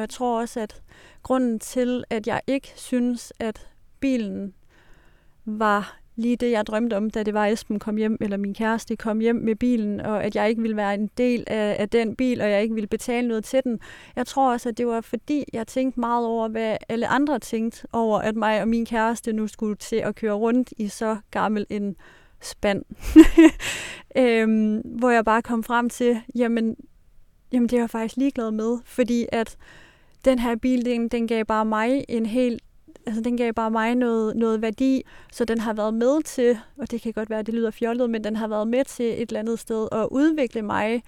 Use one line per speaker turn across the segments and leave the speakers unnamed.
jeg tror også, at grunden til, at jeg ikke synes, at bilen var lige det, jeg drømte om, da det var, at Esben kom hjem, eller min kæreste kom hjem med bilen, og at jeg ikke ville være en del af, af den bil, og jeg ikke ville betale noget til den. Jeg tror også, at det var fordi, jeg tænkte meget over, hvad alle andre tænkte over, at mig og min kæreste nu skulle til at køre rundt i så gammel en spand. øhm, hvor jeg bare kom frem til, jamen, jamen det er jeg faktisk ligeglad med, fordi at den her bil, den, den gav bare mig en helt altså den gav bare mig noget, noget værdi, så den har været med til, og det kan godt være, at det lyder fjollet, men den har været med til et eller andet sted at udvikle mig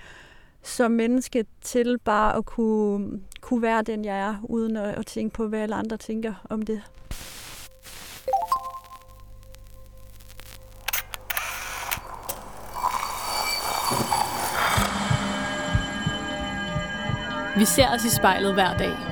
som menneske til bare at kunne, kunne være den, jeg er, uden at, at tænke på, hvad alle andre tænker om det.
Vi ser os i spejlet hver dag.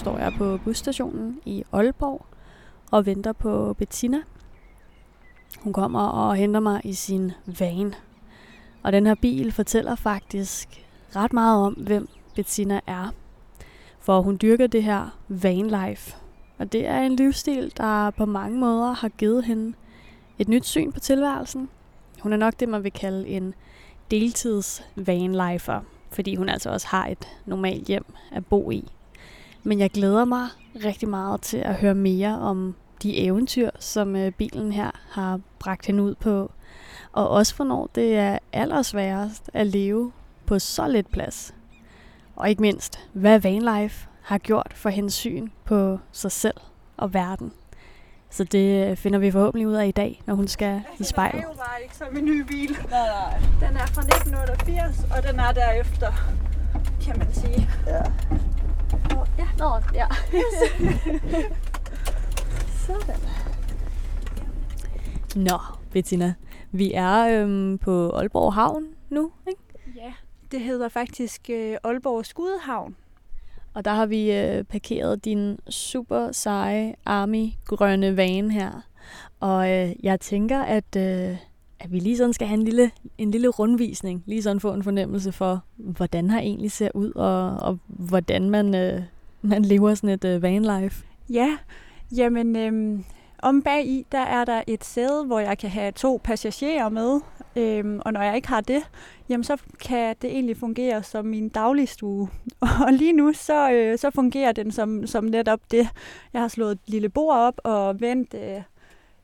Står jeg på busstationen i Aalborg og venter på Bettina. Hun kommer og henter mig i sin van. Og den her bil fortæller faktisk ret meget om, hvem Bettina er. For hun dyrker det her vanlife. Og det er en livsstil, der på mange måder har givet hende et nyt syn på tilværelsen. Hun er nok det, man vil kalde en deltids vanlifer, fordi hun altså også har et normalt hjem at bo i. Men jeg glæder mig rigtig meget til at høre mere om de eventyr, som øh, bilen her har bragt hende ud på. Og også hvornår det er allersværest at leve på så lidt plads. Og ikke mindst, hvad vanlife har gjort for hendes syn på sig selv og verden. Så det finder vi forhåbentlig ud af i dag, når hun skal i spejlet.
Den er jo bare ikke som en ny bil. Nej, nej. Den er fra 1988, og den er derefter, kan man sige. Ja. Og, ja, nå, ja. Sådan.
Nå, Bettina, vi er øhm, på Aalborg Havn nu, ikke?
Ja, det hedder faktisk øh, Aalborg Skudehavn.
Og der har vi øh, parkeret din super seje Army grønne van her. Og øh, jeg tænker, at, øh, at vi lige sådan skal have en lille, en lille rundvisning. Lige sådan få en fornemmelse for, hvordan her egentlig ser ud, og, og hvordan man, øh, man lever sådan et øh, vanlife.
Ja, jamen øh, om bag i, der er der et sæde, hvor jeg kan have to passagerer med. øh, og når jeg ikke har det, jamen så kan det egentlig fungere som min dagligstue. Og lige nu, så, øh, så fungerer den som, som netop det. Jeg har slået et lille bord op og vendt øh,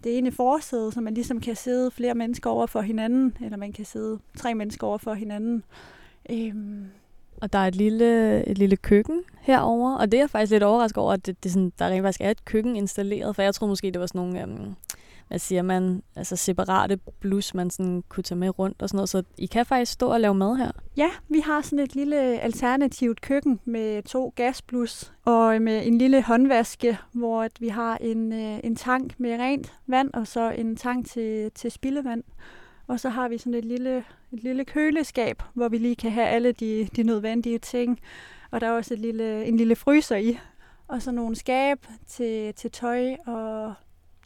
det ene forsæde, så man ligesom kan sidde flere mennesker over for hinanden, eller man kan sidde tre mennesker over for hinanden. Øhm,
Og der er et lille, et lille køkken herover, og det er jeg faktisk lidt overrasket over, at det, det sådan, der rent faktisk er et køkken installeret, for jeg tror måske, det var sådan nogle, øhm, hvad siger man, altså separate blus, man sådan kunne tage med rundt og sådan noget, så I kan faktisk stå og lave mad her.
Ja, vi har sådan et lille alternativt køkken med to gasblus og øh, med en lille håndvaske, hvor at vi har en, øh, en tank med rent vand og så en tank til, til spildevand. Og så har vi sådan et lille, et lille køleskab, hvor vi lige kan have alle de, de nødvendige ting. Og der er også et lille, en lille fryser i. Og så nogle skab til, til tøj og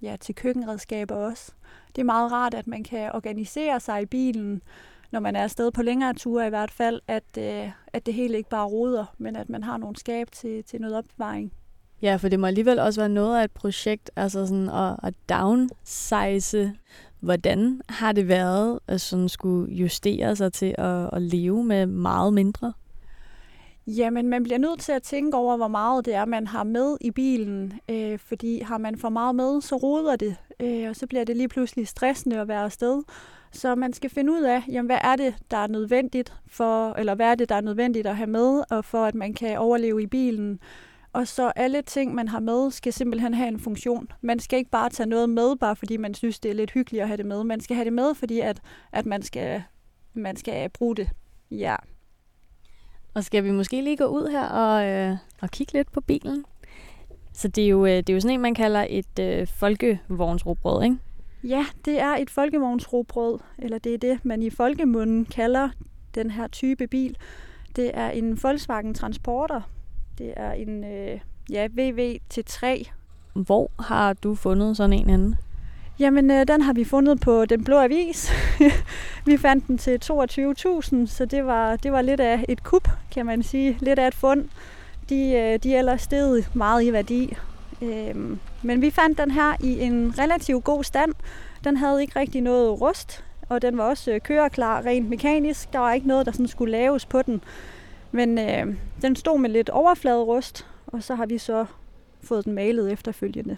ja, til køkkenredskaber også. Det er meget rart, at man kan organisere sig i bilen, når man er afsted på længere ture i hvert fald, at, øh, at det hele ikke bare roder, men at man har nogle skab til, til noget opbevaring.
Ja, for det må alligevel også være noget af et projekt, altså sådan at, at downsize. Hvordan har det været at sådan skulle justere sig til at, at leve med meget mindre?
Jamen, man bliver nødt til at tænke over, hvor meget det er, man har med i bilen. Øh, fordi har man for meget med, så roder det. Øh, og så bliver det lige pludselig stressende at være afsted. Så man skal finde ud af, jamen, hvad er det, der er nødvendigt for, eller hvad er det, der er nødvendigt at have med, og for at man kan overleve i bilen. Og så alle ting, man har med, skal simpelthen have en funktion. Man skal ikke bare tage noget med, bare fordi man synes, det er lidt hyggeligt at have det med. Man skal have det med, fordi at, at man, skal, man skal bruge det. Ja.
Og skal vi måske lige gå ud her og, øh, og kigge lidt på bilen? Så det er jo, øh, det er jo sådan en, man kalder et øh, folkevognsrobrød, ikke?
Ja, det er et folkevognsrobrød, eller det er det, man i folkemunden kalder den her type bil. Det er en Volkswagen Transporter. Det er en øh, ja, VW til 3.
Hvor har du fundet sådan en anden?
Jamen, øh, den har vi fundet på Den Blå Avis. vi fandt den til 22.000, så det var, det var lidt af et kup, kan man sige. Lidt af et fund. De, øh, de er ellers steget meget i værdi. Øh, men vi fandt den her i en relativt god stand. Den havde ikke rigtig noget rust, og den var også øh, køreklar rent mekanisk. Der var ikke noget, der sådan skulle laves på den. Men øh, den stod med lidt overfladerust, og så har vi så fået den malet efterfølgende.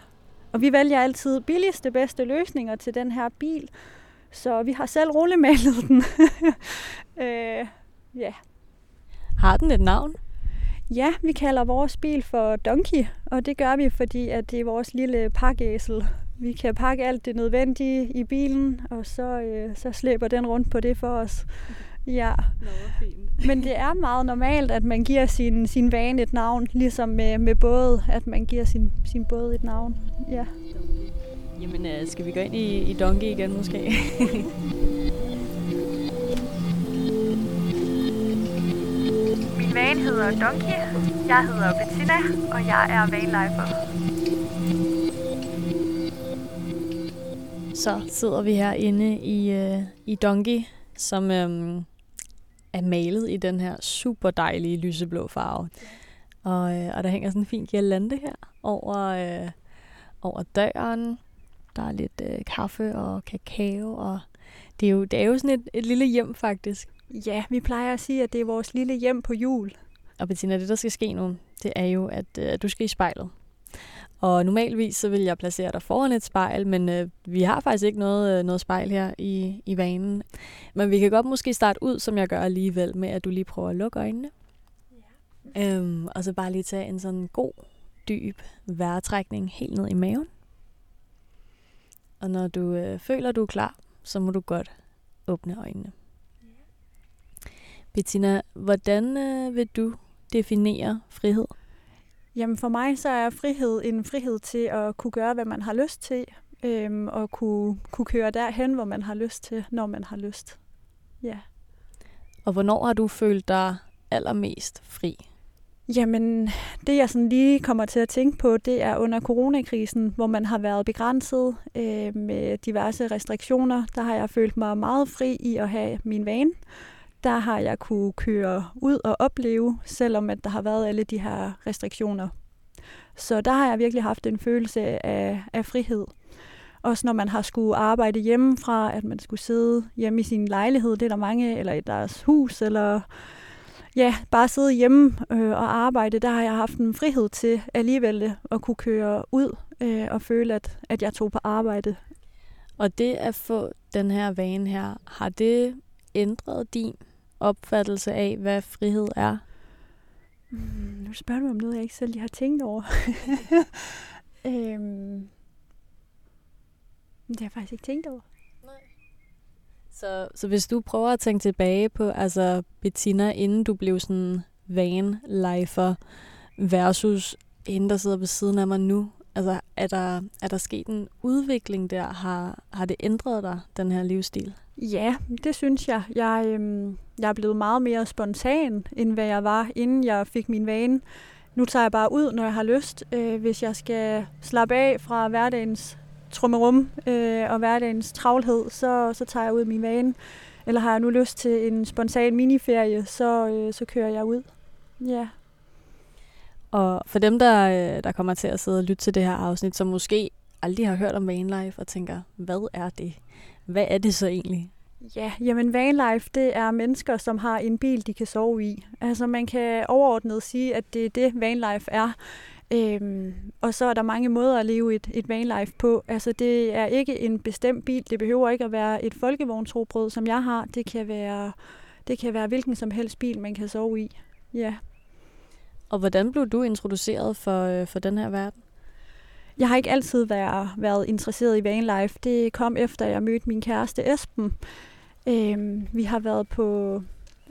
Og vi vælger altid billigste, bedste løsninger til den her bil. Så vi har selv rullemalet den. øh, ja.
Har den et navn?
Ja, vi kalder vores bil for Donkey, og det gør vi, fordi at det er vores lille pakkeæsel. Vi kan pakke alt det nødvendige i bilen, og så, øh, så slæber den rundt på det for os. Ja.
Nå, fint.
Men det er meget normalt, at man giver sin, sin vane et navn, ligesom med, med både, at man giver sin, sin båd et navn. Ja.
Jamen, øh, skal vi gå ind i, i Donkey igen måske?
Min van hedder Donkey, jeg hedder Bettina, og jeg er vanlifer.
Så sidder vi her inde i, øh, i Donkey, som øhm, er malet i den her super dejlige lyseblå farve. Og, øh, og der hænger sådan en fin girlande her over, øh, over døren. Der er lidt øh, kaffe og kakao, og det er jo, det er jo sådan et, et lille hjem faktisk.
Ja, vi plejer at sige, at det er vores lille hjem på jul.
Og Bettina, det der skal ske nu, det er jo, at øh, du skal i spejlet. Og normalvis så vil jeg placere dig foran et spejl, men øh, vi har faktisk ikke noget, øh, noget spejl her i, i vanen. Men vi kan godt måske starte ud, som jeg gør alligevel, med at du lige prøver at lukke øjnene. Ja. Øhm, og så bare lige tage en sådan god, dyb vejrtrækning helt ned i maven. Og når du øh, føler, du er klar, så må du godt åbne øjnene. Bettina, hvordan øh, vil du definere frihed?
Jamen for mig så er frihed en frihed til at kunne gøre, hvad man har lyst til, øhm, og kunne, kunne køre derhen, hvor man har lyst til, når man har lyst. Ja.
Og hvornår har du følt dig allermest fri?
Jamen, det jeg sådan lige kommer til at tænke på, det er under coronakrisen, hvor man har været begrænset øh, med diverse restriktioner. Der har jeg følt mig meget fri i at have min vane. Der har jeg kunne køre ud og opleve, selvom at der har været alle de her restriktioner. Så der har jeg virkelig haft en følelse af, af frihed. Også når man har skulle arbejde hjemmefra, at man skulle sidde hjemme i sin lejlighed, det er der mange, eller i deres hus, eller ja, bare sidde hjemme øh, og arbejde, der har jeg haft en frihed til alligevel at kunne køre ud øh, og føle, at, at jeg tog på arbejde.
Og det at få den her vane her, har det ændret din opfattelse af, hvad frihed er?
Mm, nu spørger du om noget, jeg ikke selv lige har tænkt over. øhm, det har jeg faktisk ikke tænkt over.
Så, så hvis du prøver at tænke tilbage på altså Bettina, inden du blev sådan van-lifer versus hende, der sidder ved siden af mig nu, altså er der, er der sket en udvikling der? Har, har det ændret dig, den her livsstil?
Ja, det synes jeg. Jeg, øhm, jeg er blevet meget mere spontan, end hvad jeg var, inden jeg fik min vane. Nu tager jeg bare ud, når jeg har lyst. Øh, hvis jeg skal slappe af fra hverdagens trummerum øh, og hverdagens travlhed, så, så tager jeg ud min vane. Eller har jeg nu lyst til en spontan miniferie, så, øh, så kører jeg ud. Ja.
Og for dem, der, øh, der kommer til at sidde og lytte til det her afsnit, som måske aldrig har hørt om vanlife og tænker, hvad er det? Hvad er det så egentlig?
Ja, jamen vanlife, det er mennesker, som har en bil, de kan sove i. Altså man kan overordnet sige, at det er det, vanlife er. Øhm, og så er der mange måder at leve et, et vanlife på. Altså det er ikke en bestemt bil. Det behøver ikke at være et folkevognsrobrød, som jeg har. Det kan være, det kan være hvilken som helst bil, man kan sove i. Ja.
Og hvordan blev du introduceret for, øh, for den her verden?
Jeg har ikke altid været, været interesseret i vanlife. Det kom efter, jeg mødte min kæreste Esben. Øhm, vi har været på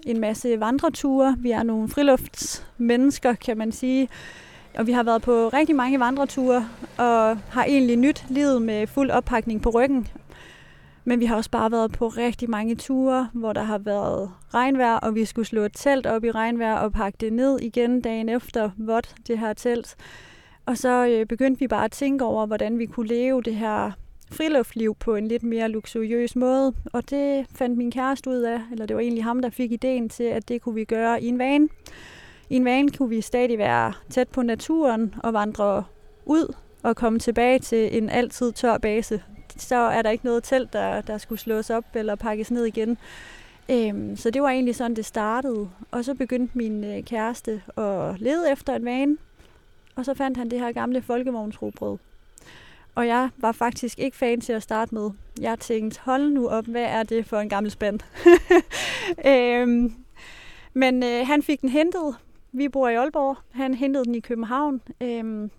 en masse vandreture. Vi er nogle friluftsmennesker, kan man sige. Og vi har været på rigtig mange vandreture, og har egentlig nyt livet med fuld oppakning på ryggen. Men vi har også bare været på rigtig mange ture, hvor der har været regnvejr, og vi skulle slå et telt op i regnvejr og pakke det ned igen dagen efter, vådt det her telt. Og så øh, begyndte vi bare at tænke over, hvordan vi kunne leve det her friluftsliv på en lidt mere luksuriøs måde. Og det fandt min kæreste ud af, eller det var egentlig ham, der fik ideen til, at det kunne vi gøre i en van. I en van kunne vi stadig være tæt på naturen og vandre ud og komme tilbage til en altid tør base. Så er der ikke noget telt, der, der skulle slås op eller pakkes ned igen. Øhm, så det var egentlig sådan, det startede. Og så begyndte min øh, kæreste at lede efter en van. Og så fandt han det her gamle folkevognsrugbrød. Og jeg var faktisk ikke fan til at starte med. Jeg tænkte, hold nu op, hvad er det for en gammel spand? øhm, men øh, han fik den hentet. Vi bor i Aalborg. Han hentede den i København. Øhm,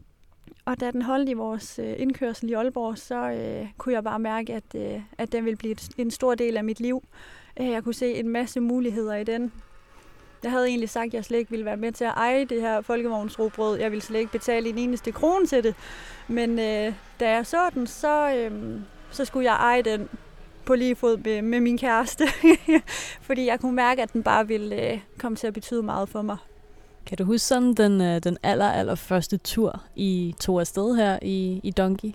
og da den holdt i vores øh, indkørsel i Aalborg, så øh, kunne jeg bare mærke, at, øh, at den ville blive en stor del af mit liv. Øh, jeg kunne se en masse muligheder i den. Jeg havde egentlig sagt, at jeg slet ikke ville være med til at eje det her folkevognsrobrød. Jeg ville slet ikke betale en eneste krone til det. Men øh, da jeg så den, så, øh, så skulle jeg eje den på lige fod med, med min kæreste. Fordi jeg kunne mærke, at den bare ville øh, komme til at betyde meget for mig.
Kan du huske sådan den, øh, den aller, aller første tur, I tog afsted her i, i Donkey?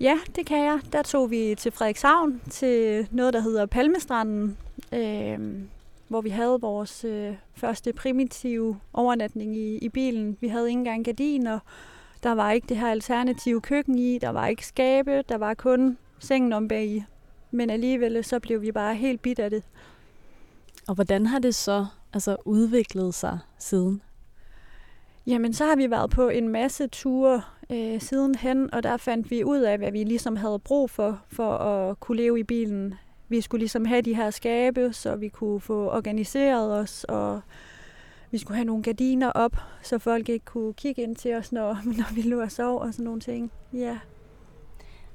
Ja, det kan jeg. Der tog vi til Frederikshavn, til noget, der hedder Palmestranden, øh, hvor vi havde vores øh, første primitive overnatning i, i bilen. Vi havde ikke engang gardiner, der var ikke det her alternative køkken i, der var ikke skabe, der var kun sengen om bag i. Men alligevel så blev vi bare helt bit af det.
Og hvordan har det så altså, udviklet sig siden?
Jamen, så har vi været på en masse ture øh, sidenhen, og der fandt vi ud af, hvad vi ligesom havde brug for, for at kunne leve i bilen. Vi skulle ligesom have de her skabe, så vi kunne få organiseret os, og vi skulle have nogle gardiner op, så folk ikke kunne kigge ind til os, når, når vi lå og sov og sådan nogle ting. Ja.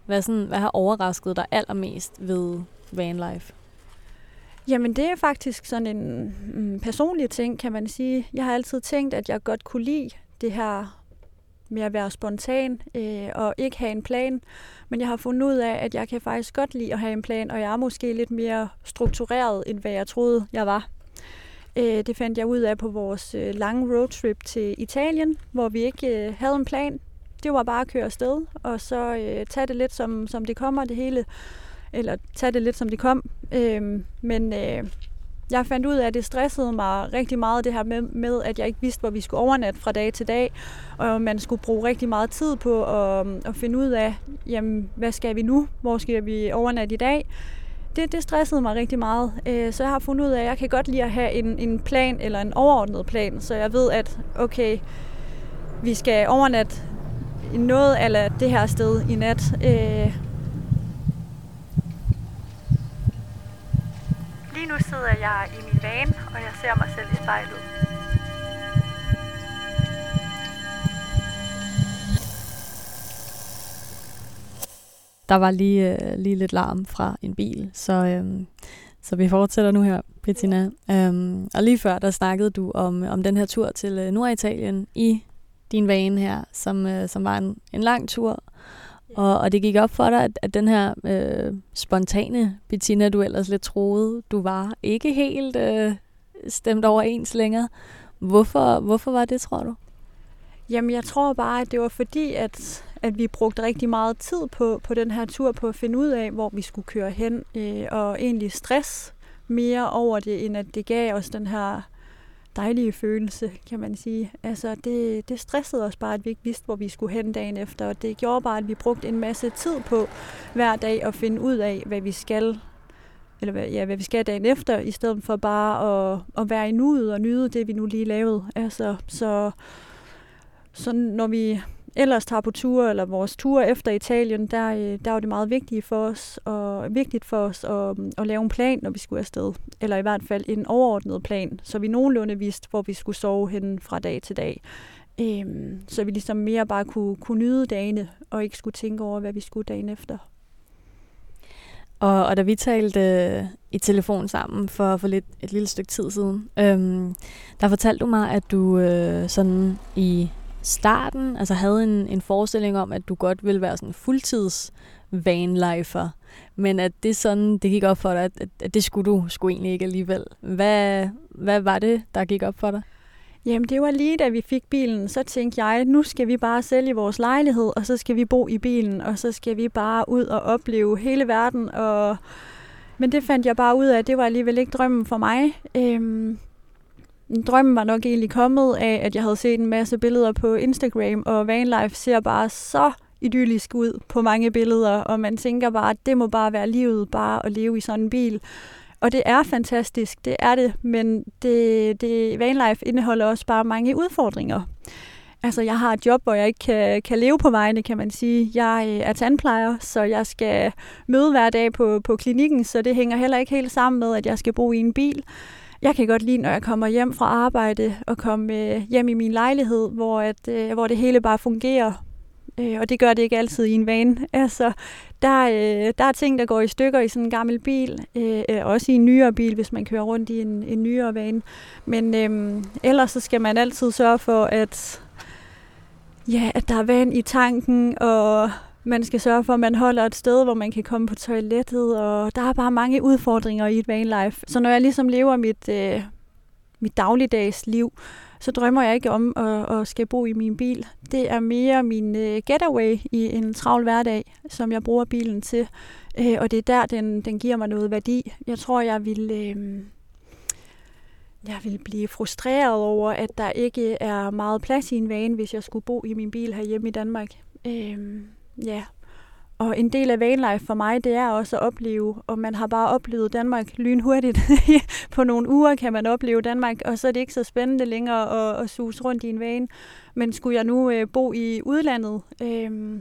Hvad, sådan, hvad har overrasket dig allermest ved vanlife?
Jamen det er faktisk sådan en mm, personlig ting, kan man sige. Jeg har altid tænkt, at jeg godt kunne lide det her med at være spontan øh, og ikke have en plan. Men jeg har fundet ud af, at jeg kan faktisk godt lide at have en plan, og jeg er måske lidt mere struktureret, end hvad jeg troede, jeg var. Øh, det fandt jeg ud af på vores øh, lange roadtrip til Italien, hvor vi ikke øh, havde en plan. Det var bare at køre afsted, og så øh, tage det lidt som, som det kommer, det hele eller tage det lidt som det kom. Øh, men øh, jeg fandt ud af, at det stressede mig rigtig meget, det her med, med, at jeg ikke vidste, hvor vi skulle overnatte fra dag til dag, og man skulle bruge rigtig meget tid på at, at finde ud af, jamen, hvad skal vi nu? Hvor skal vi overnatte i dag? Det, det stressede mig rigtig meget, øh, så jeg har fundet ud af, at jeg kan godt lide at have en, en plan eller en overordnet plan, så jeg ved, at okay, vi skal overnatte noget af det her sted i nat, øh, Lige nu sidder jeg i min van, og jeg ser mig selv i spejlet.
Der var lige, øh, lige lidt larm fra en bil, så, øhm, så vi fortsætter nu her, Bettina. Øhm, og lige før, der snakkede du om, om den her tur til øh, Norditalien i din vane her, som, øh, som var en, en lang tur, og, og det gik op for dig, at, at den her øh, spontane Bettina, du ellers lidt troede, du var, ikke helt øh, stemt overens længere. Hvorfor, hvorfor var det, tror du?
Jamen, jeg tror bare, at det var fordi, at, at vi brugte rigtig meget tid på, på den her tur på at finde ud af, hvor vi skulle køre hen, øh, og egentlig stress mere over det, end at det gav os den her dejlige følelse, kan man sige. Altså, det, det stressede os bare, at vi ikke vidste, hvor vi skulle hen dagen efter, og det gjorde bare, at vi brugte en masse tid på hver dag at finde ud af, hvad vi skal eller hvad, ja, hvad vi skal dagen efter, i stedet for bare at, at være i nuet og nyde det, vi nu lige lavede. Altså, så så når vi ellers tager på ture, eller vores ture efter Italien, der, øh, der var det meget vigtigt for os, og vigtigt for os at, mm, at lave en plan, når vi skulle afsted. Eller i hvert fald en overordnet plan, så vi nogenlunde vidste, hvor vi skulle sove hen fra dag til dag. Øhm, så vi ligesom mere bare kunne, kunne nyde dagene, og ikke skulle tænke over, hvad vi skulle dagen efter.
Og, og da vi talte øh, i telefon sammen for, for lidt, et lille stykke tid siden, øhm, der fortalte du mig, at du øh, sådan i starten altså havde en, en forestilling om, at du godt ville være sådan fuldtids vanlifer, men at det sådan, det gik op for dig, at, at det skulle du skulle egentlig ikke alligevel. Hvad, hvad var det, der gik op for dig?
Jamen, det var lige da vi fik bilen, så tænkte jeg, nu skal vi bare sælge vores lejlighed, og så skal vi bo i bilen, og så skal vi bare ud og opleve hele verden. Og... Men det fandt jeg bare ud af, at det var alligevel ikke drømmen for mig. Øhm, drømmen var nok egentlig kommet af, at jeg havde set en masse billeder på Instagram, og vanlife ser bare så idyllisk ud på mange billeder, og man tænker bare, at det må bare være livet, bare at leve i sådan en bil. Og det er fantastisk, det er det, men det, det vanlife indeholder også bare mange udfordringer. Altså, jeg har et job, hvor jeg ikke kan, kan leve på vejene, kan man sige. Jeg øh, er tandplejer, så jeg skal møde hver dag på, på klinikken, så det hænger heller ikke helt sammen med, at jeg skal bo i en bil. Jeg kan godt lide, når jeg kommer hjem fra arbejde og kommer øh, hjem i min lejlighed, hvor, at, øh, hvor det hele bare fungerer. Øh, og det gør det ikke altid i en vane. Altså, der, der er ting, der går i stykker i sådan en gammel bil, også i en nyere bil, hvis man kører rundt i en, en nyere vane. Men øhm, ellers så skal man altid sørge for, at, ja, at der er vand i tanken, og man skal sørge for, at man holder et sted, hvor man kan komme på toilettet, og der er bare mange udfordringer i et vanlife. Så når jeg ligesom lever mit, øh, mit dagligdags liv, så drømmer jeg ikke om at, at skal bo i min bil. Det er mere min øh, getaway i en travl hverdag, som jeg bruger bilen til. Øh, og det er der, den, den giver mig noget værdi. Jeg tror, jeg vil... Øh, jeg vil blive frustreret over, at der ikke er meget plads i en vane, hvis jeg skulle bo i min bil herhjemme i Danmark. Øhm, ja, og en del af vanlife for mig, det er også at opleve, og man har bare oplevet Danmark lynhurtigt. på nogle uger kan man opleve Danmark, og så er det ikke så spændende længere at, at suse rundt i en vane. Men skulle jeg nu øh, bo i udlandet, øh,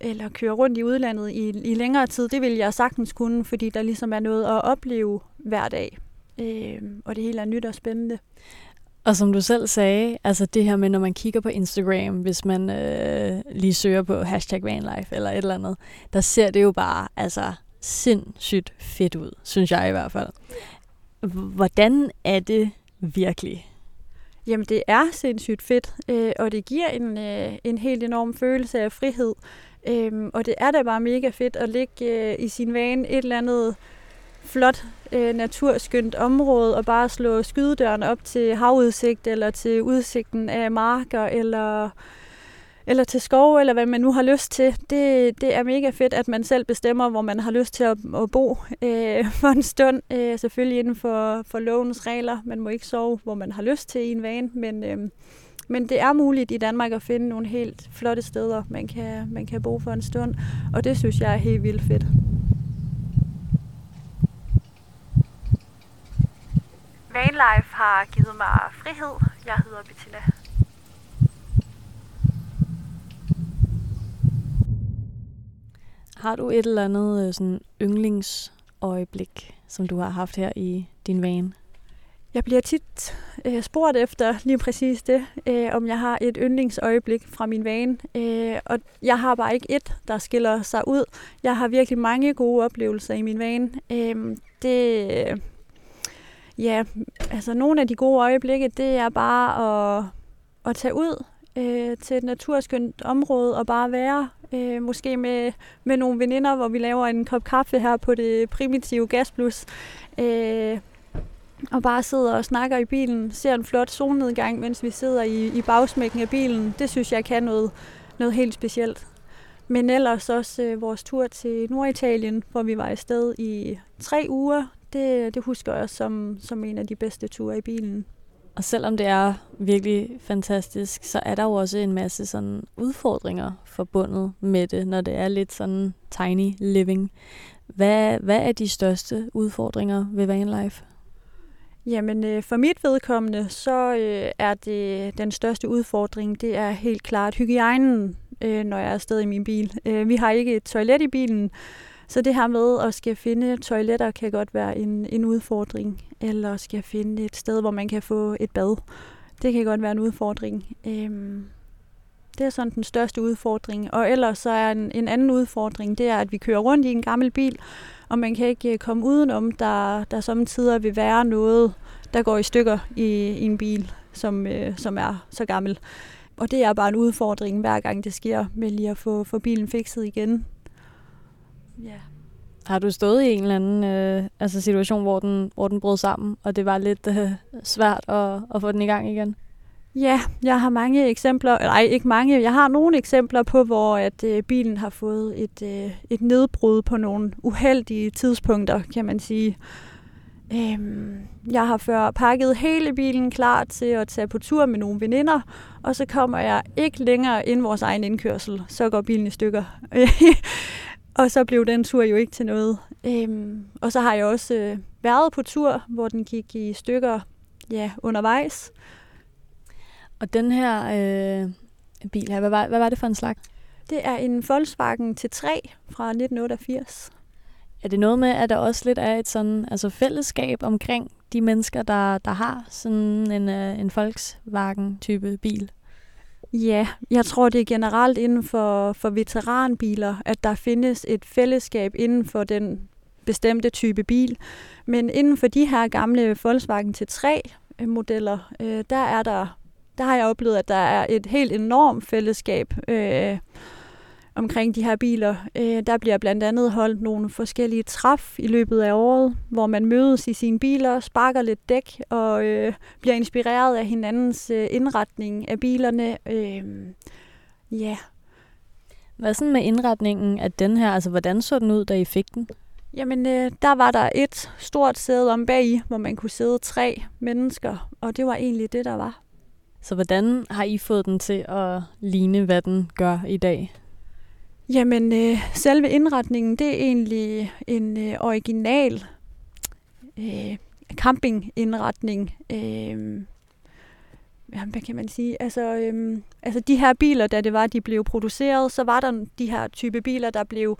eller køre rundt i udlandet i, i længere tid, det vil jeg sagtens kunne, fordi der ligesom er noget at opleve hver dag. Øh, og det hele er nyt og spændende.
Og som du selv sagde, altså det her med, når man kigger på Instagram, hvis man øh, lige søger på hashtag vanlife eller et eller andet, der ser det jo bare altså sindssygt fedt ud, synes jeg i hvert fald. Hvordan er det virkelig?
Jamen det er sindssygt fedt, øh, og det giver en, øh, en helt enorm følelse af frihed. Øh, og det er da bare mega fedt at ligge øh, i sin vane et eller andet flot øh, naturskønt område og bare slå skydedøren op til havudsigt eller til udsigten af marker eller eller til skov, eller hvad man nu har lyst til. Det, det er mega fedt, at man selv bestemmer, hvor man har lyst til at, at bo øh, for en stund. Øh, selvfølgelig inden for, for lovens regler. Man må ikke sove, hvor man har lyst til i en van, men, øh, men det er muligt i Danmark at finde nogle helt flotte steder, man kan, man kan bo for en stund. Og det synes jeg er helt vildt fedt. Vanlife har givet mig frihed. Jeg hedder Bettina.
Har du et eller andet øh, sådan yndlingsøjeblik, som du har haft her i din van?
Jeg bliver tit øh, spurgt efter lige præcis det, øh, om jeg har et yndlingsøjeblik fra min vane. Øh, og jeg har bare ikke et, der skiller sig ud. Jeg har virkelig mange gode oplevelser i min vane. Øh, det, Ja, altså nogle af de gode øjeblikke, det er bare at, at tage ud øh, til et naturskønt område og bare være. Øh, måske med, med nogle veninder, hvor vi laver en kop kaffe her på det primitive gasplus. Øh, og bare sidder og snakker i bilen, ser en flot solnedgang, mens vi sidder i, i bagsmækken af bilen. Det synes jeg kan noget, noget helt specielt. Men ellers også øh, vores tur til Norditalien, hvor vi var afsted i tre uger det, det husker jeg som, som en af de bedste ture i bilen.
Og selvom det er virkelig fantastisk, så er der jo også en masse sådan udfordringer forbundet med det, når det er lidt sådan tiny living. Hvad, hvad er de største udfordringer ved vanlife?
Jamen, øh, for mit vedkommende, så øh, er det den største udfordring, det er helt klart hygiejnen, øh, når jeg er afsted i min bil. Øh, vi har ikke et toilet i bilen, så det her med at skal finde toiletter kan godt være en, en udfordring, eller skal finde et sted, hvor man kan få et bad. Det kan godt være en udfordring. Øhm, det er sådan den største udfordring. Og ellers så er en, en anden udfordring, det er, at vi kører rundt i en gammel bil, og man kan ikke øh, komme udenom, der, der samtidig vil være noget, der går i stykker i, i en bil, som, øh, som er så gammel. Og det er bare en udfordring, hver gang det sker, med lige at få, få bilen fikset igen.
Ja. Har du stået i en eller anden øh, altså situation, hvor den, hvor den brød sammen, og det var lidt øh, svært at, at få den i gang igen?
Ja, jeg har mange eksempler, nej ikke mange, jeg har nogle eksempler på, hvor at øh, bilen har fået et, øh, et nedbrud på nogle uheldige tidspunkter, kan man sige. Øhm, jeg har før pakket hele bilen klar til at tage på tur med nogle veninder, og så kommer jeg ikke længere ind vores egen indkørsel. Så går bilen i stykker. og så blev den tur jo ikke til noget. Øhm, og så har jeg også øh, været på tur, hvor den gik i stykker ja, undervejs.
Og den her øh, bil her, hvad var, hvad var det for en slags?
Det er en Volkswagen T3 fra 1988.
Er det noget med, at der også lidt er et sådan, altså fællesskab omkring de mennesker, der, der har sådan en, øh, en Volkswagen-type bil?
Ja, jeg tror, det er generelt inden for, for veteranbiler, at der findes et fællesskab inden for den bestemte type bil. Men inden for de her gamle Volkswagen T3-modeller, øh, der er der der har jeg oplevet, at der er et helt enormt fællesskab øh, omkring de her biler. Øh, der bliver blandt andet holdt nogle forskellige træf i løbet af året, hvor man mødes i sine biler, sparker lidt dæk og øh, bliver inspireret af hinandens øh, indretning af bilerne. Øh, ja.
Hvad sådan med indretningen af den her? Altså, hvordan så den ud, da I fik den?
Jamen, øh, der var der et stort sæde om bag, hvor man kunne sidde tre mennesker, og det var egentlig det, der var.
Så hvordan har I fået den til at ligne, hvad den gør i dag?
Jamen, øh, selve indretningen, det er egentlig en øh, original øh, campingindretning. Øh, ja, hvad kan man sige? Altså, øh, altså de her biler, da det var, de blev produceret, så var der de her type biler, der blev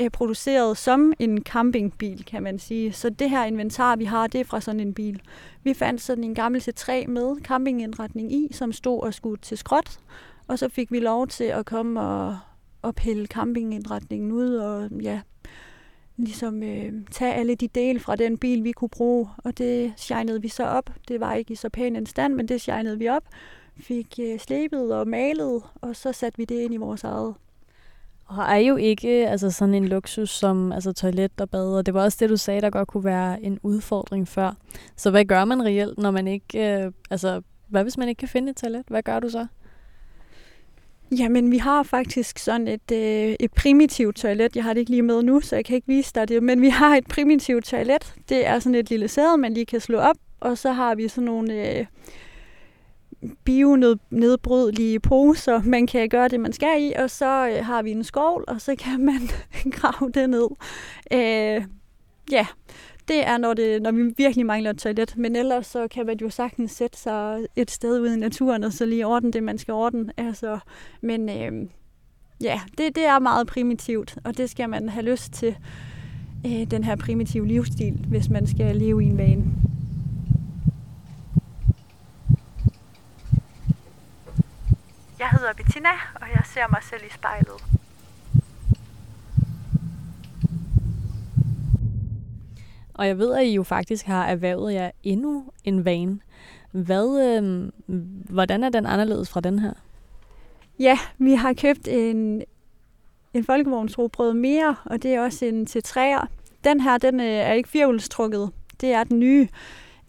øh, produceret som en campingbil, kan man sige. Så det her inventar, vi har, det er fra sådan en bil. Vi fandt sådan en gammel C3 med campingindretning i, som stod og skulle til skråt. Og så fik vi lov til at komme og, og pille campingindretningen ud og ja, ligesom øh, tage alle de dele fra den bil, vi kunne bruge. Og det shinede vi så op. Det var ikke i så pæn en stand, men det shinede vi op. Fik øh, slebet og malet, og så satte vi det ind i vores eget
og er jo ikke øh, altså sådan en luksus som altså toilet og bad, og det var også det, du sagde, der godt kunne være en udfordring før. Så hvad gør man reelt, når man ikke, øh, altså hvad hvis man ikke kan finde et toilet? Hvad gør du så?
Jamen, vi har faktisk sådan et, øh, et primitivt toilet. Jeg har det ikke lige med nu, så jeg kan ikke vise dig det. Men vi har et primitivt toilet. Det er sådan et lille sæde, man lige kan slå op. Og så har vi sådan nogle øh, bionedbrydelige poser, man kan gøre det, man skal i, og så øh, har vi en skovl, og så kan man grave det ned. Øh, ja, det er, når, det, når vi virkelig mangler et toilet. Men ellers så kan man jo sagtens sætte sig et sted ude i naturen, og så lige ordne det, man skal ordne. Altså, men øh, ja, det, det er meget primitivt, og det skal man have lyst til, øh, den her primitive livsstil, hvis man skal leve i en vane. Jeg hedder Bettina, og jeg ser mig selv i spejlet.
Og jeg ved, at I jo faktisk har erhvervet jer endnu en vane. Hvad, øh, hvordan er den anderledes fra den her?
Ja, vi har købt en, en folkevognsrobrød mere, og det er også en til træer. Den her, den øh, er ikke firehjulstrukket. Det er den nye.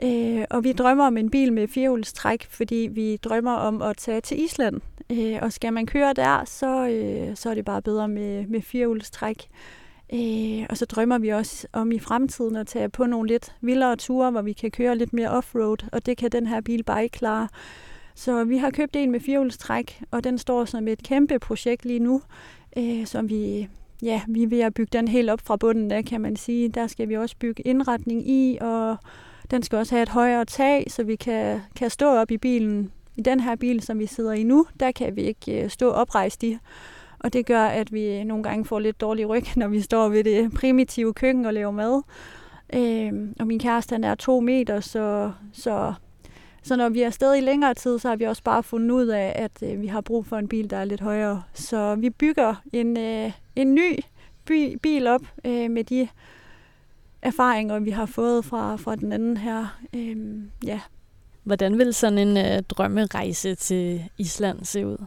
Øh, og vi drømmer om en bil med firehjulstræk, fordi vi drømmer om at tage til Island. Øh, og skal man køre der, så, øh, så er det bare bedre med, med firehjulstræk. Øh, og så drømmer vi også om i fremtiden at tage på nogle lidt vildere ture, hvor vi kan køre lidt mere offroad, og det kan den her bil bare ikke klare. Så vi har købt en med firehjulstræk, og den står som et kæmpe projekt lige nu, øh, som vi, ja, vi er ved at bygge den helt op fra bunden af, kan man sige. Der skal vi også bygge indretning i, og Den skal også have et højere tag, så vi kan, kan stå op i bilen. I den her bil, som vi sidder i nu, der kan vi ikke øh, stå oprejst i. Og det gør, at vi nogle gange får lidt dårlig ryg, når vi står ved det primitive køkken og laver mad. Øh, og min kæreste han er to meter, så, så, så når vi er afsted i længere tid, så har vi også bare fundet ud af, at øh, vi har brug for en bil, der er lidt højere. Så vi bygger en, øh, en ny by, bil op øh, med de erfaringer, vi har fået fra, fra den anden her. Øh, ja.
Hvordan vil sådan en øh, drømmerejse til Island se ud?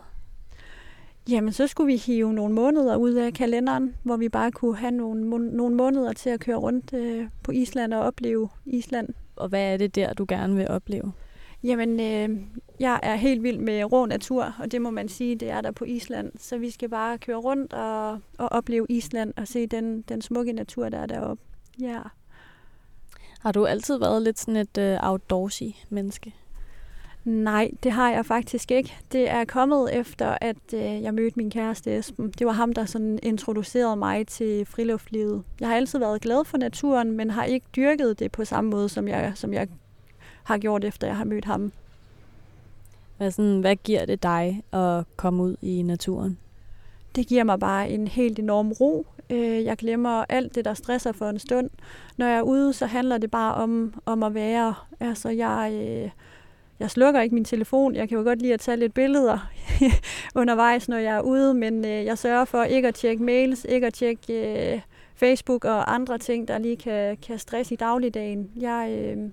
Jamen, så skulle vi hive nogle måneder ud af kalenderen, hvor vi bare kunne have nogle, må- nogle måneder til at køre rundt øh, på Island og opleve Island.
Og hvad er det der, du gerne vil opleve?
Jamen, øh, jeg er helt vild med rå natur, og det må man sige, det er der på Island. Så vi skal bare køre rundt og, og opleve Island og se den, den smukke natur, der er deroppe. Ja.
Har du altid været lidt sådan et øh, outdoorsy menneske?
Nej, det har jeg faktisk ikke. Det er kommet efter, at øh, jeg mødte min kæreste Esben. Det var ham, der sådan introducerede mig til friluftlivet. Jeg har altid været glad for naturen, men har ikke dyrket det på samme måde, som jeg, som jeg har gjort, efter jeg har mødt ham.
Hvad, sådan, hvad giver det dig at komme ud i naturen?
Det giver mig bare en helt enorm ro. Øh, Jeg glemmer alt det, der stresser for en stund. Når jeg er ude, så handler det bare om, om at være. Altså, jeg, øh, jeg slukker ikke min telefon. Jeg kan jo godt lide at tage lidt billeder undervejs, når jeg er ude, men øh, jeg sørger for ikke at tjekke mails, ikke at tjekke øh, Facebook og andre ting, der lige kan, kan stresse i dagligdagen. Jeg, øh,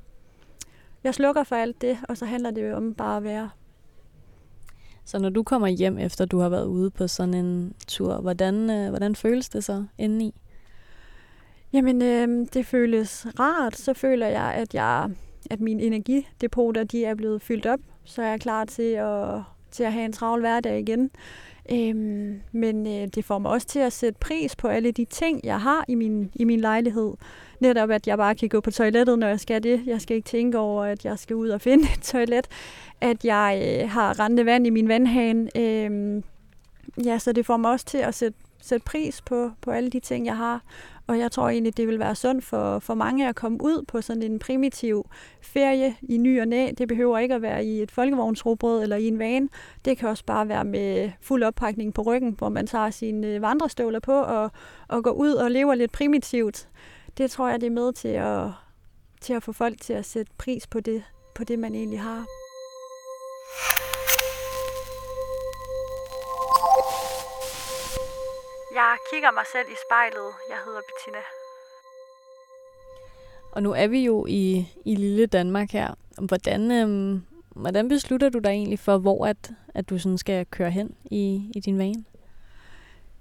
jeg slukker for alt det, og så handler det jo om bare at være.
Så når du kommer hjem, efter du har været ude på sådan en tur, hvordan, øh, hvordan føles det så indeni?
Jamen, øh, det føles rart. Så føler jeg, at jeg at mine energidepoter de er blevet fyldt op, så jeg er klar til at, til at have en travl hverdag igen. Øhm, men øh, det får mig også til at sætte pris på alle de ting, jeg har i min, i min lejlighed. Netop, at jeg bare kan gå på toilettet, når jeg skal det. Jeg skal ikke tænke over, at jeg skal ud og finde et toilet. At jeg øh, har rendende vand i min vandhane. Øhm, ja, så det får mig også til at sætte, sætte pris på, på alle de ting, jeg har. Og jeg tror egentlig, det vil være sundt for, for mange at komme ud på sådan en primitiv ferie i ny og næ. Det behøver ikke at være i et folkevognsrobrød eller i en van. Det kan også bare være med fuld oppakning på ryggen, hvor man tager sine øh, vandrestøvler på og, og går ud og lever lidt primitivt. Det tror jeg, det er med til at, til at få folk til at sætte pris på det, på det man egentlig har. Kigger mig selv i spejlet. Jeg hedder Bettina.
Og nu er vi jo i, i lille Danmark her. Hvordan, øhm, hvordan beslutter du dig egentlig for, hvor at, at du sådan skal køre hen i, i din van?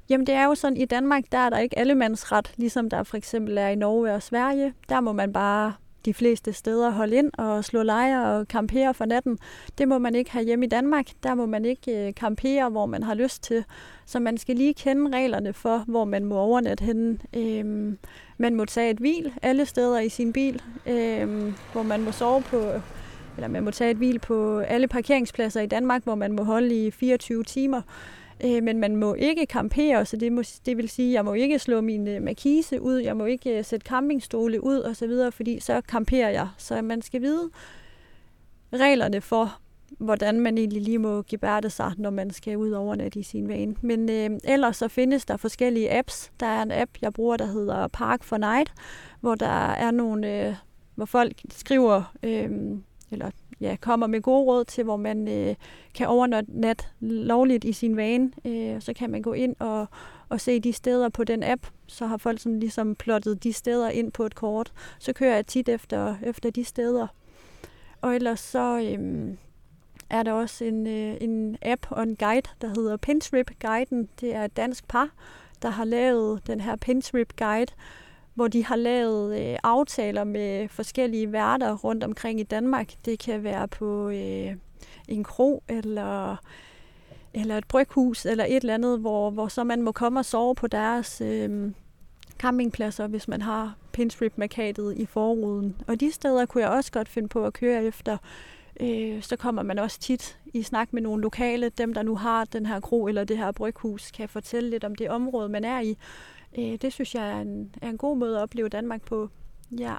Jamen det er jo sådan, i Danmark, der er der ikke allemandsret, ligesom der for eksempel er i Norge og Sverige. Der må man bare de fleste steder holde ind og slå lejre og campere for natten. Det må man ikke have hjemme i Danmark. Der må man ikke øh, kampere, campere, hvor man har lyst til. Så man skal lige kende reglerne for, hvor man må overnatte henne. Øhm, man må tage et hvil alle steder i sin bil, øhm, hvor man må sove på, eller man må tage et hvil på alle parkeringspladser i Danmark, hvor man må holde i 24 timer. Øh, men man må ikke campere, så det, må, det vil sige, at jeg må ikke slå min øh, markise ud, jeg må ikke øh, sætte campingstole ud og så videre, fordi så camperer jeg. Så man skal vide reglerne for, hvordan man egentlig lige må gebærde sig, når man skal ud overnatte i sin vane. Men øh, ellers så findes der forskellige apps. Der er en app, jeg bruger, der hedder Park for Night, hvor der er nogle, øh, hvor folk skriver, øh, eller ja, kommer med gode råd til, hvor man øh, kan overnatte lovligt i sin vane. Øh, så kan man gå ind og, og se de steder på den app. Så har folk sådan ligesom plottet de steder ind på et kort. Så kører jeg tit efter, efter de steder. Og ellers så øh, er der også en, øh, en app og en guide, der hedder Pintrip Guiden. Det er et dansk par, der har lavet den her Pintrip Guide, hvor de har lavet øh, aftaler med forskellige værter rundt omkring i Danmark. Det kan være på øh, en kro eller eller et bryghus eller et eller andet, hvor, hvor så man må komme og sove på deres øh, campingpladser, hvis man har pinstrip-markatet i forruden. Og de steder kunne jeg også godt finde på at køre efter. Øh, så kommer man også tit i snak med nogle lokale, dem der nu har den her kro eller det her bryghus, kan fortælle lidt om det område, man er i. Øh, det synes jeg er en, er en god måde at opleve Danmark på. Ja.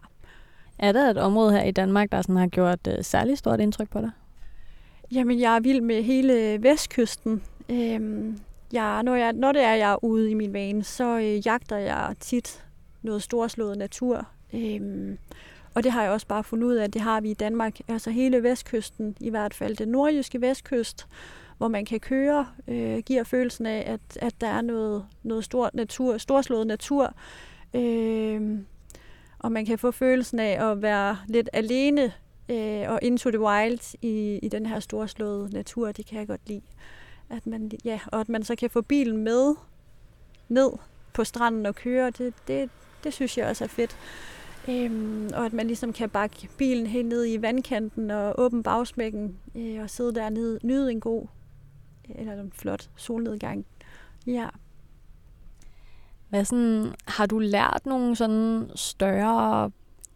Er der et område her i Danmark, der sådan har gjort uh, særlig stort indtryk på dig?
Jamen, jeg er vild med hele vestkysten. Øhm, jeg, når, jeg, når det er, jeg er ude i min vane, så øh, jagter jeg tit noget storslået natur. Øhm, og det har jeg også bare fundet ud af, at det har vi i Danmark. Altså hele vestkysten, i hvert fald den nordjyske vestkyst, hvor man kan køre, øh, giver følelsen af, at, at der er noget, noget stort natur, storslået natur. Øh, og man kan få følelsen af at være lidt alene øh, og into the wild i, i den her storslåede natur. Det kan jeg godt lide. At man, ja, og at man så kan få bilen med ned på stranden og køre, det, det, det synes jeg også er fedt. Øhm, og at man ligesom kan bakke bilen helt ned i vandkanten og åbne bagsmækken øh, og sidde dernede, nyde en god eller en flot solnedgang. Ja.
Hvad sådan, har du lært nogle sådan større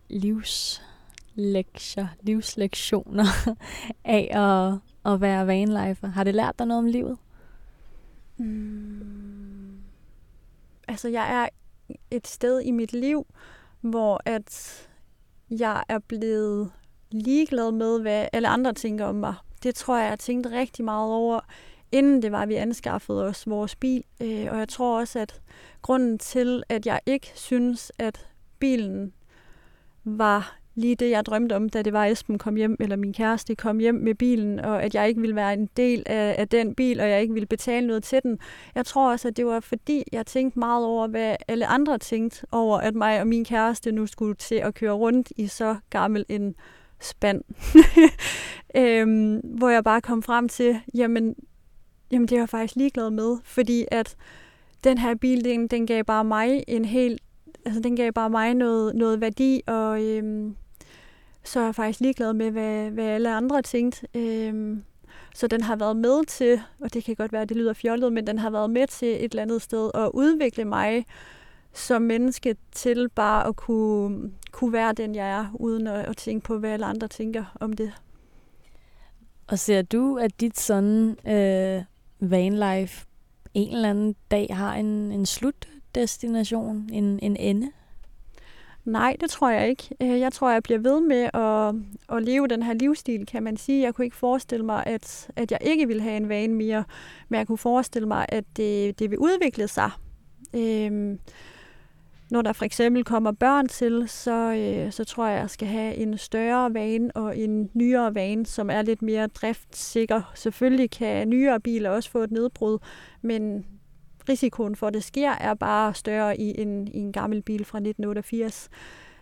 livslektier, livslektioner af at, at være vanlifer? Har det lært dig noget om livet?
Mm. Altså, jeg er et sted i mit liv, hvor at jeg er blevet ligeglad med, hvad alle andre tænker om mig. Det tror jeg, jeg har tænkt rigtig meget over, inden det var, at vi anskaffede os vores bil. Øh, og jeg tror også, at grunden til, at jeg ikke synes, at bilen var lige det, jeg drømte om, da det var, at Esben kom hjem, eller min kæreste kom hjem med bilen, og at jeg ikke ville være en del af, af den bil, og jeg ikke ville betale noget til den. Jeg tror også, at det var fordi, jeg tænkte meget over, hvad alle andre tænkte over, at mig og min kæreste nu skulle til at køre rundt i så gammel en spand. øhm, hvor jeg bare kom frem til, jamen, jamen det er jeg faktisk ligeglad med, fordi at den her bil, den, den gav bare mig en helt, altså den gav bare mig noget, noget værdi, og øhm, så er jeg faktisk ligeglad med, hvad, hvad alle andre tænkte. Øhm, så den har været med til, og det kan godt være, at det lyder fjollet, men den har været med til et eller andet sted at udvikle mig som menneske til bare at kunne, kunne være den, jeg er, uden at, at tænke på, hvad alle andre tænker om det.
Og ser du, at dit sådan øh, vanlife en eller anden dag har en, en slutdestination, en, en ende?
Nej, det tror jeg ikke. Øh, jeg tror, jeg bliver ved med at, at leve den her livsstil, kan man sige. Jeg kunne ikke forestille mig, at, at jeg ikke ville have en vane mere, men jeg kunne forestille mig, at det, det vil udvikle sig. Øhm, når der for eksempel kommer børn til, så, øh, så tror jeg, jeg skal have en større vane og en nyere vane, som er lidt mere driftsikker. Selvfølgelig kan nyere biler også få et nedbrud, men risikoen for, at det sker, er bare større i en, i en gammel bil fra 1988.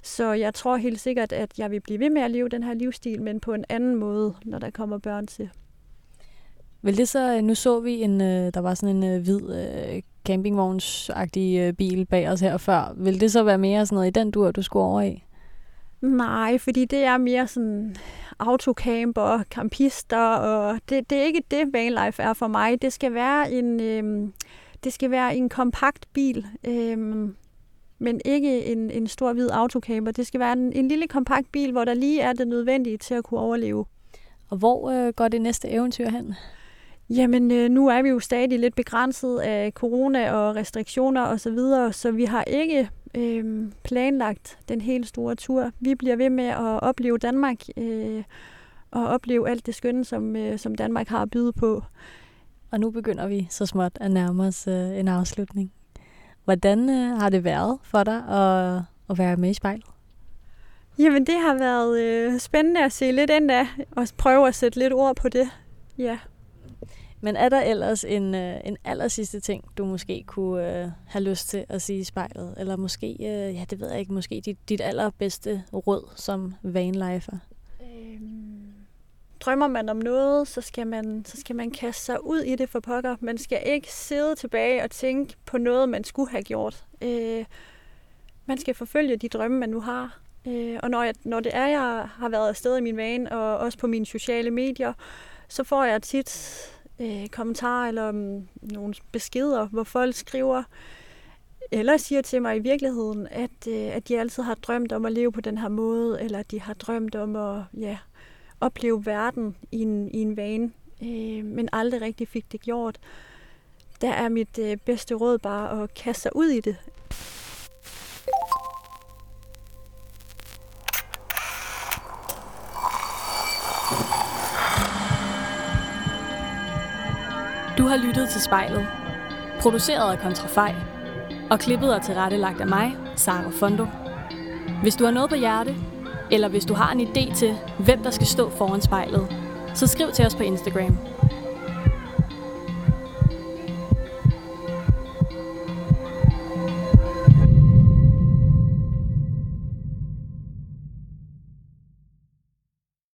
Så jeg tror helt sikkert, at jeg vil blive ved med at leve den her livsstil, men på en anden måde, når der kommer børn til.
Vil det så, øh, nu så vi en, øh, der var sådan en øh, hvid campingvognsagtig bil bag os her før. Vil det så være mere sådan noget i den dur, du skulle over i?
Nej, fordi det er mere sådan autocamper, campister, og det, det er ikke det, vanlife er for mig. Det skal være en, øhm, det skal være en kompakt bil, øhm, men ikke en, en stor hvid autocamper. Det skal være en, en lille kompakt bil, hvor der lige er det nødvendige til at kunne overleve.
Og hvor øh, går det næste eventyr hen?
Jamen, øh, nu er vi jo stadig lidt begrænset af corona og restriktioner osv., så, videre, så vi har ikke øh, planlagt den helt store tur. Vi bliver ved med at opleve Danmark øh, og opleve alt det skønne, som, øh, som Danmark har at byde på.
Og nu begynder vi så småt at nærme os øh, en afslutning. Hvordan øh, har det været for dig at, at være med i spejlet?
Jamen, det har været øh, spændende at se lidt ind af, og prøve at sætte lidt ord på det. Ja.
Men er der ellers en, øh, en aller sidste ting, du måske kunne øh, have lyst til at sige i spejlet? Eller måske, øh, ja det ved jeg ikke, måske dit, dit allerbedste råd som vanlifer? Øhm,
drømmer man om noget, så skal, man, så skal man kaste sig ud i det for pokker. Man skal ikke sidde tilbage og tænke på noget, man skulle have gjort. Øh, man skal forfølge de drømme, man nu har. Øh, og når, jeg, når det er, jeg har været afsted i min vane, og også på mine sociale medier, så får jeg tit øh, kommentarer eller um, nogle beskeder, hvor folk skriver, eller siger til mig i virkeligheden, at, øh, at de altid har drømt om at leve på den her måde, eller de har drømt om at ja, opleve verden i en, i en vane, øh, men aldrig rigtig fik det gjort. Der er mit øh, bedste råd bare at kaste sig ud i det.
Du har lyttet til spejlet. Produceret af Kontrafej. Og klippet og tilrettelagt af mig, Sara Fondo. Hvis du har noget på hjerte, eller hvis du har en idé til, hvem der skal stå foran spejlet, så skriv til os på Instagram.